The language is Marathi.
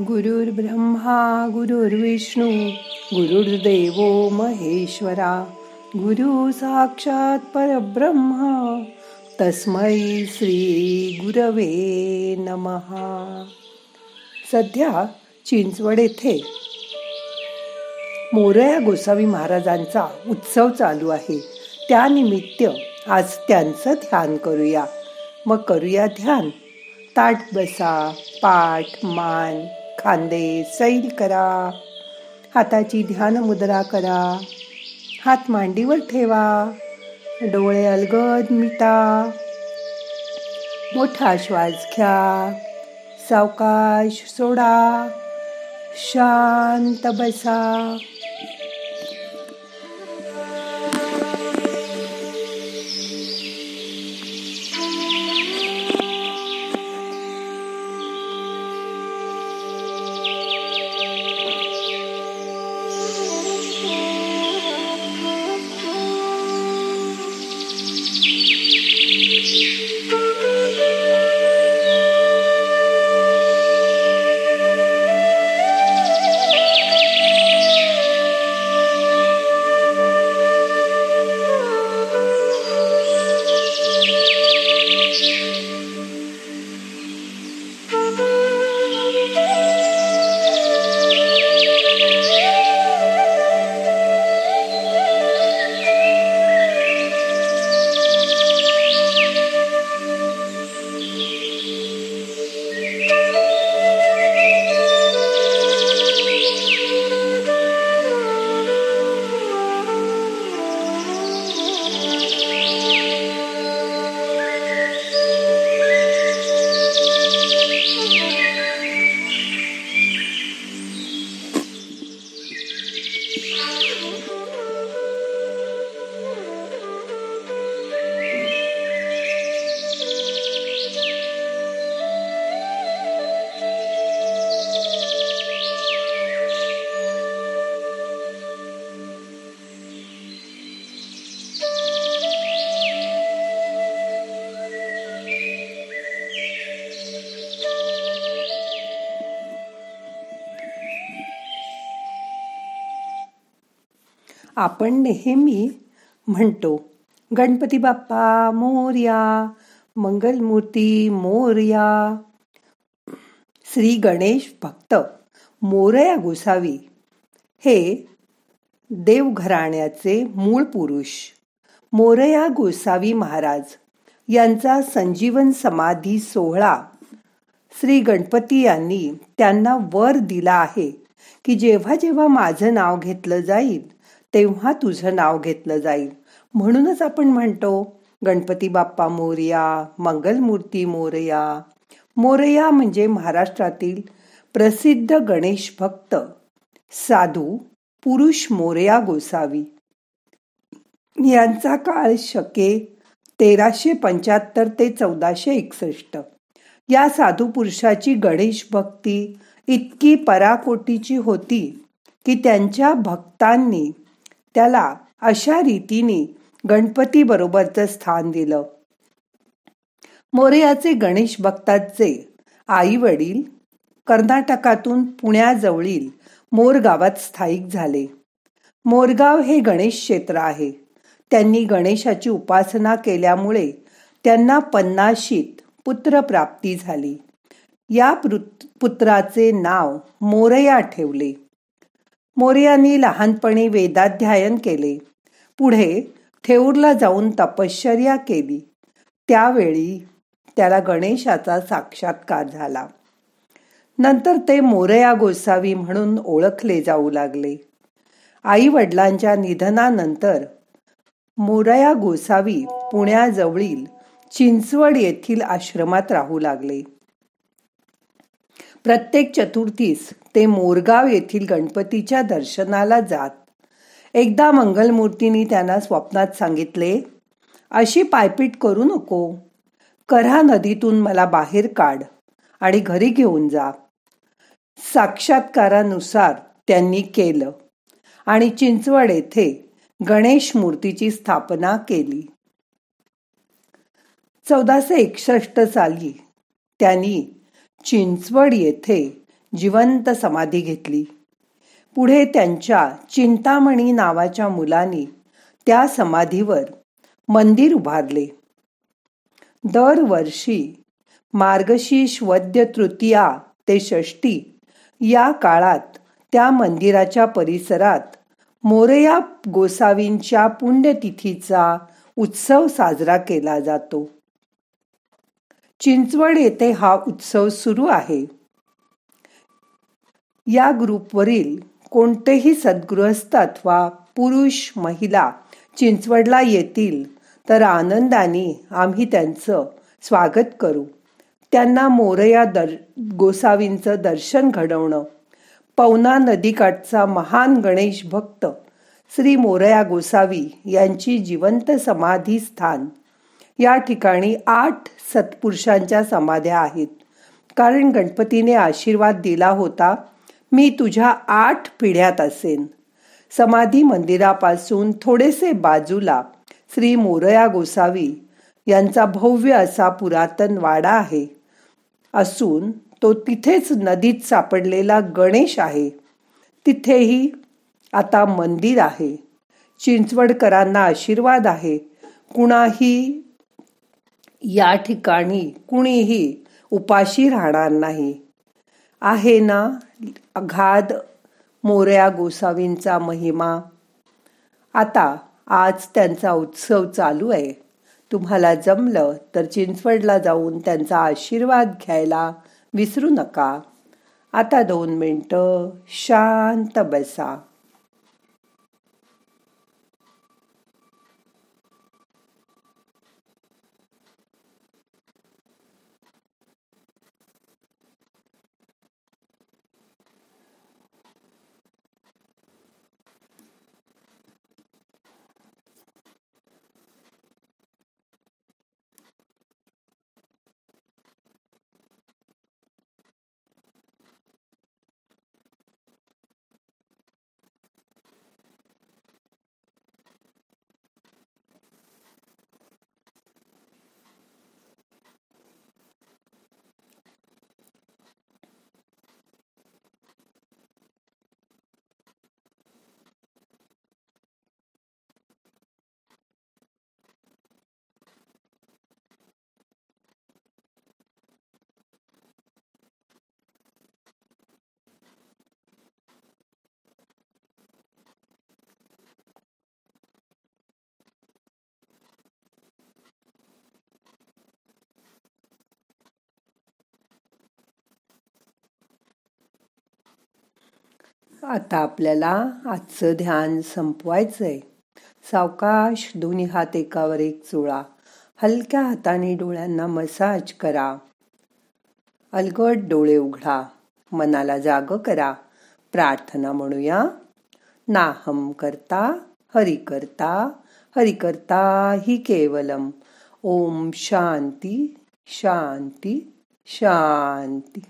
गुरुर्ब्रह्मा गुरुर्विष्णू गुरुर्देव महेश्वरा गुरु साक्षात परब्रह्मा तस्मै श्री गुरवे नमहा सध्या चिंचवड येथे मोरया गोसावी महाराजांचा उत्सव चालू आहे. त्यानिमित्त आज त्यांचं ध्यान करूया. मग करूया ध्यान. ताट बसा पाठ मान. खांदे सैल करा. हाताची ध्यान मुद्रा करा. हात मांडीवर ठेवा. डोळे अलगद मिटा. मोठा श्वास घ्या. सावकाश सोडा. शांत बसा. आपण नेहमी म्हणतो गणपती बाप्पा मोर्या मंगलमूर्ती मोर्या. श्री गणेश भक्त मोरया गोसावी हे देवघराण्याचे मूळ पुरुष. मोरया गोसावी महाराज यांचा संजीवन समाधी सोहळा श्री गणपती यांनी त्यांना वर दिला आहे की जेव्हा जेव्हा माझं नाव घेतलं जाईल तेव्हा तुझं नाव घेतलं जाईल. म्हणूनच आपण म्हणतो गणपती बाप्पा मोरया मंगलमूर्ती मोरया. मोरया म्हणजे महाराष्ट्रातील प्रसिद्ध गणेश भक्त. साधू पुरुष मोरया गोसावी. यांचा काळ शके तेराशे पंच्याहत्तर ते चौदाशे एकसष्ट. या साधू पुरुषाची गणेश भक्ती इतकी पराकोटीची होती की त्यांच्या भक्तांनी त्याला अशा रीतीने गणपती बरोबरच स्थान दिलं. मोरयाचे गणेश भक्ताचे आई वडील कर्नाटकातून पुण्याजवळील मोरगावात स्थायिक झाले. मोरगाव हे गणेश क्षेत्र आहे. त्यांनी गणेशाची उपासना केल्यामुळे त्यांना पन्नाशीत पुत्र प्राप्ती झाली. या पुत्राचे नाव मोरया ठेवले. मोर्यांनी लहानपणी वेदाध्यायन केले. पुढे थेऊरला जाऊन तपश्चर्या केली. त्यावेळी त्याला गणेशाचा साक्षात्कार झाला. नंतर ते मोरया गोसावी म्हणून ओळखले जाऊ लागले. आई वडिलांच्या निधनानंतर मोरया गोसावी पुण्याजवळील चिंचवड येथील आश्रमात राहू लागले. प्रत्येक चतुर्थीस ते मोरगाव येथील गणपतीच्या दर्शनाला जात. एकदा मंगलमूर्तींनी त्यांना स्वप्नात सांगितले अशी पायपीट करू नको. करा नदीतून मला बाहेर काढ आणि घरी घेऊन जा. साक्षात्कारानुसार त्यांनी केलं आणि चिंचवड येथे गणेश मूर्तीची स्थापना केली. चौदाशे एकसष्ट साली त्यांनी चिंचवड येथे जिवंत समाधी घेतली. पुढे त्यांच्या चिंतामणी नावाच्या मुलांनी त्या समाधीवर मंदिर उभारले. दरवर्षी मार्गशीर्ष वद्य तृतीया ते षष्टी या काळात त्या मंदिराच्या परिसरात मोरया गोसावींच्या पुण्यतिथीचा उत्सव साजरा केला जातो. चिंचवड येथे हा उत्सव सुरू आहे. या ग्रुपवरील कोणतेही सद्गृहस्थ अथवा पुरुष महिला चिंचवडला येतील तर आनंदाने आम्ही त्यांचं स्वागत करू. त्यांना मोरया दर गोसावींचं दर्शन घडवणं पवना नदीकाठचा महान गणेश भक्त श्री मोरया गोसावी यांची जिवंत समाधी स्थान या ठिकाणी आठ सत्पुरुषांच्या समाध्या आहेत. कारण गणपतीने आशीर्वाद दिला होता मी तुझ्या आठ पिढ्यात असेन. समाधी मंदिरापासून थोडेसे बाजूला श्री मोरया गोसावी यांचा भव्य असा पुरातन वाडा आहे. असून तो तिथेच नदीत सापडलेला गणेश आहे. तिथेही आता मंदिर आहे. चिंचवडकरांना आशीर्वाद आहे. कुणाही या ठिकाणी कुणीही उपाशी राहणार नाही. आहे ना अघाध मोऱ्या गोसावींचा महिमा? आता आज त्यांचा उत्सव चालू आहे. तुम्हाला जमलं तर चिंचवडला जाऊन त्यांचा आशीर्वाद घ्यायला विसरू नका. आता दोन मिनटं शांत बसा. आता आपल्याला आजचं ध्यान संपवायचंय. सावकाश दोन्ही हात एकावर एक चोळा हलक्या हाताने डोळ्यांना मसाज करा. अलगट डोळे उघडा. मनाला जाग करा. प्रार्थना म्हणूया. नाहम करता हरि करता हरि करता हि केवलम. ओम शांती शांती शांती.